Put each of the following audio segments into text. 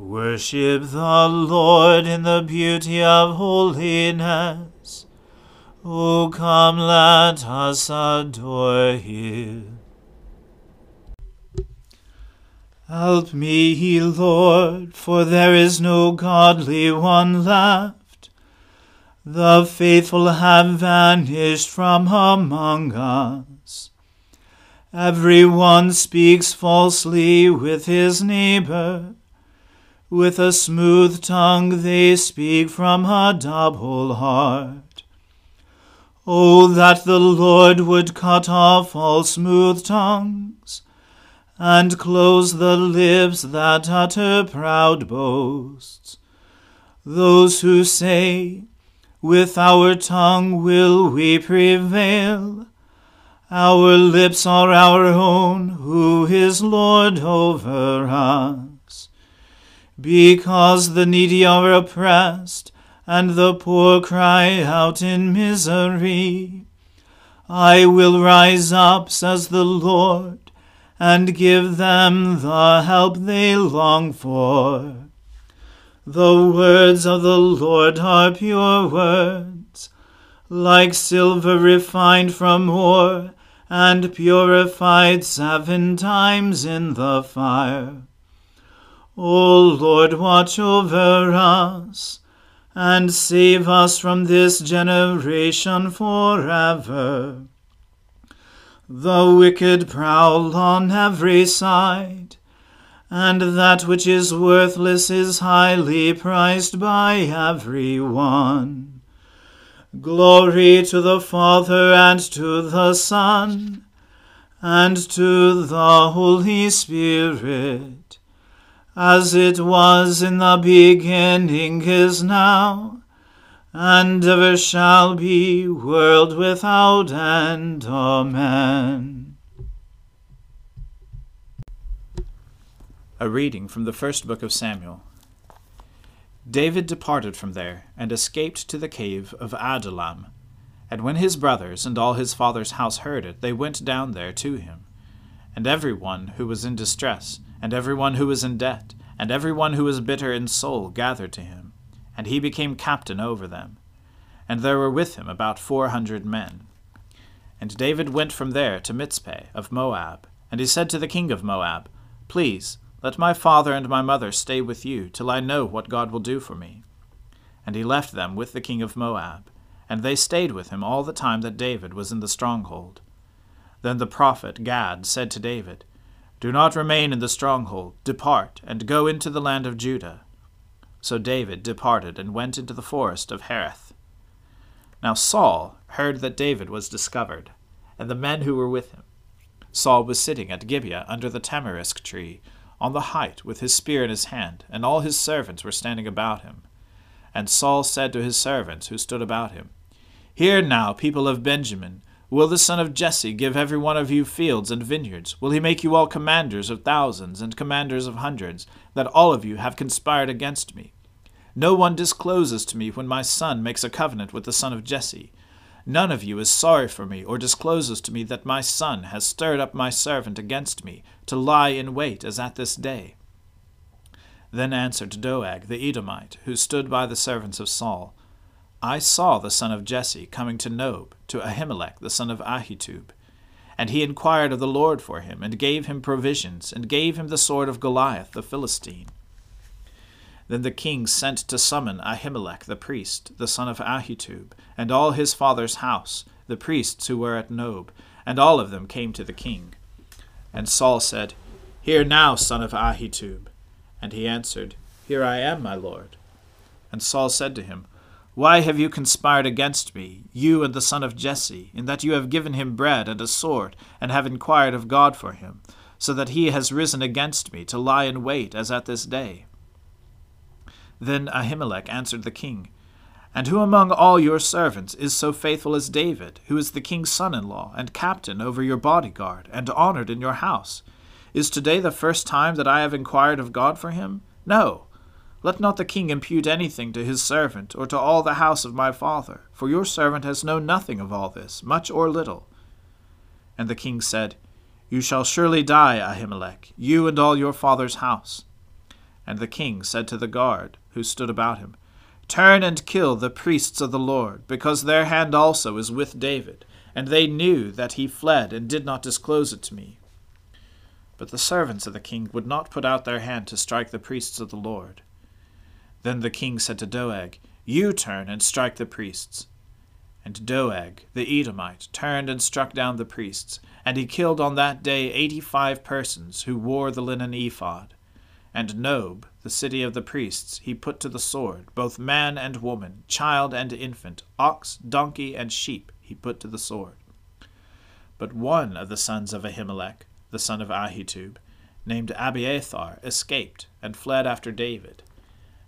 Worship the Lord in the beauty of holiness. O come, let us adore him. Help me, Lord, for there is no godly one left. The faithful have vanished from among us. Every one speaks falsely with his neighbor. With a smooth tongue they speak from a double heart. Oh, that the Lord would cut off all smooth tongues and close the lips that utter proud boasts. Those who say, With our tongue will we prevail. Our lips are our own, who is Lord over us. Because the needy are oppressed, and the poor cry out in misery. I will rise up, says the Lord and give them the help they long for. The words of the Lord are pure words, like silver refined from ore, and purified seven times in the fire. O Lord, watch over us, and save us from this generation forever. The wicked prowl on every side, and that which is worthless is highly prized by every one. Glory to the Father and to the Son and to the Holy Spirit, as it was in the beginning is now and ever shall be, world without end. Amen. A reading from the first book of Samuel. David departed from there, and escaped to the cave of Adullam. And when his brothers and all his father's house heard it, they went down there to him. And every one who was in distress, and every one who was in debt, and every one who was bitter in soul gathered to him, and he became captain over them. And there were with him about four hundred men. And David went from there to Mizpeh of Moab, and he said to the king of Moab, Please, let my father and my mother stay with you, till I know what God will do for me. And he left them with the king of Moab, and they stayed with him all the time that David was in the stronghold. Then the prophet Gad said to David, Do not remain in the stronghold, depart, and go into the land of Judah. So David departed and went into the forest of Hereth. Now Saul heard that David was discovered, and the men who were with him. Saul was sitting at Gibeah under the tamarisk tree, on the height with his spear in his hand, and all his servants were standing about him. And Saul said to his servants who stood about him, Hear now, people of Benjamin, will the son of Jesse give every one of you fields and vineyards? Will he make you all commanders of thousands and commanders of hundreds, that all of you have conspired against me? No one discloses to me when my son makes a covenant with the son of Jesse. None of you is sorry for me, or discloses to me that my son has stirred up my servant against me, to lie in wait as at this day. Then answered Doeg the Edomite, who stood by the servants of Saul, I saw the son of Jesse coming to Nob, to Ahimelech the son of Ahitub. And he inquired of the Lord for him, and gave him provisions, and gave him the sword of Goliath the Philistine. Then the king sent to summon Ahimelech the priest, the son of Ahitub, and all his father's house, the priests who were at Nob, and all of them came to the king. And Saul said, Hear now, son of Ahitub. And he answered, Here I am, my lord. And Saul said to him, Why have you conspired against me, you and the son of Jesse, in that you have given him bread and a sword, and have inquired of God for him, so that he has risen against me to lie in wait as at this day? Then Ahimelech answered the king, And who among all your servants is so faithful as David, who is the king's son in law, and captain over your bodyguard, and honored in your house? Is today the first time that I have inquired of God for him? No. Let not the king impute anything to his servant, or to all the house of my father, for your servant has known nothing of all this, much or little. And the king said, You shall surely die, Ahimelech, you and all your father's house. And the king said to the guard, who stood about him, Turn and kill the priests of the Lord, because their hand also is with David, and they knew that he fled and did not disclose it to me. But the servants of the king would not put out their hand to strike the priests of the Lord. Then the king said to Doeg, You turn and strike the priests. And Doeg, the Edomite, turned and struck down the priests, and he killed on that day eighty five persons who wore the linen ephod. And Nob, the city of the priests, he put to the sword, both man and woman, child and infant, ox, donkey, and sheep he put to the sword. But one of the sons of Ahimelech, the son of Ahitub, named Abiathar, escaped and fled after David.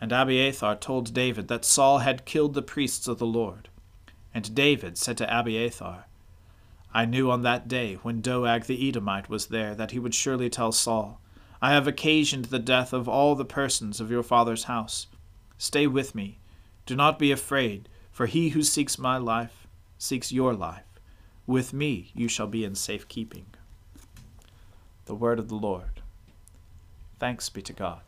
And Abiathar told David that Saul had killed the priests of the Lord. And David said to Abiathar, I knew on that day when Doeg the Edomite was there that he would surely tell Saul, I have occasioned the death of all the persons of your father's house. Stay with me. Do not be afraid, for he who seeks my life seeks your life. With me you shall be in safe keeping. The word of the Lord. Thanks be to God.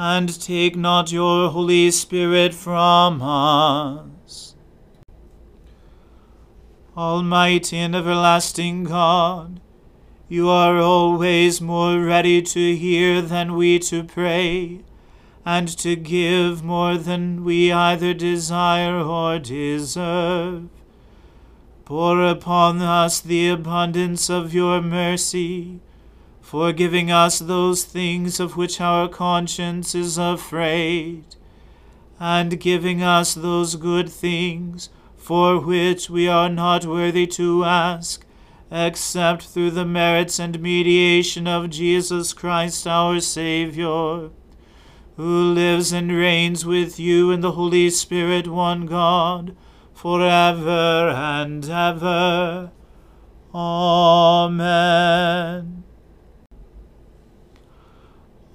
and take not your Holy Spirit from us. Almighty and everlasting God, you are always more ready to hear than we to pray, and to give more than we either desire or deserve. Pour upon us the abundance of your mercy, forgiving us those things of which our conscience is afraid, and giving us those good things for which we are not worthy to ask except through the merits and mediation of Jesus Christ our Saviour, who lives and reigns with you in the Holy Spirit, one God, for ever and ever. Amen.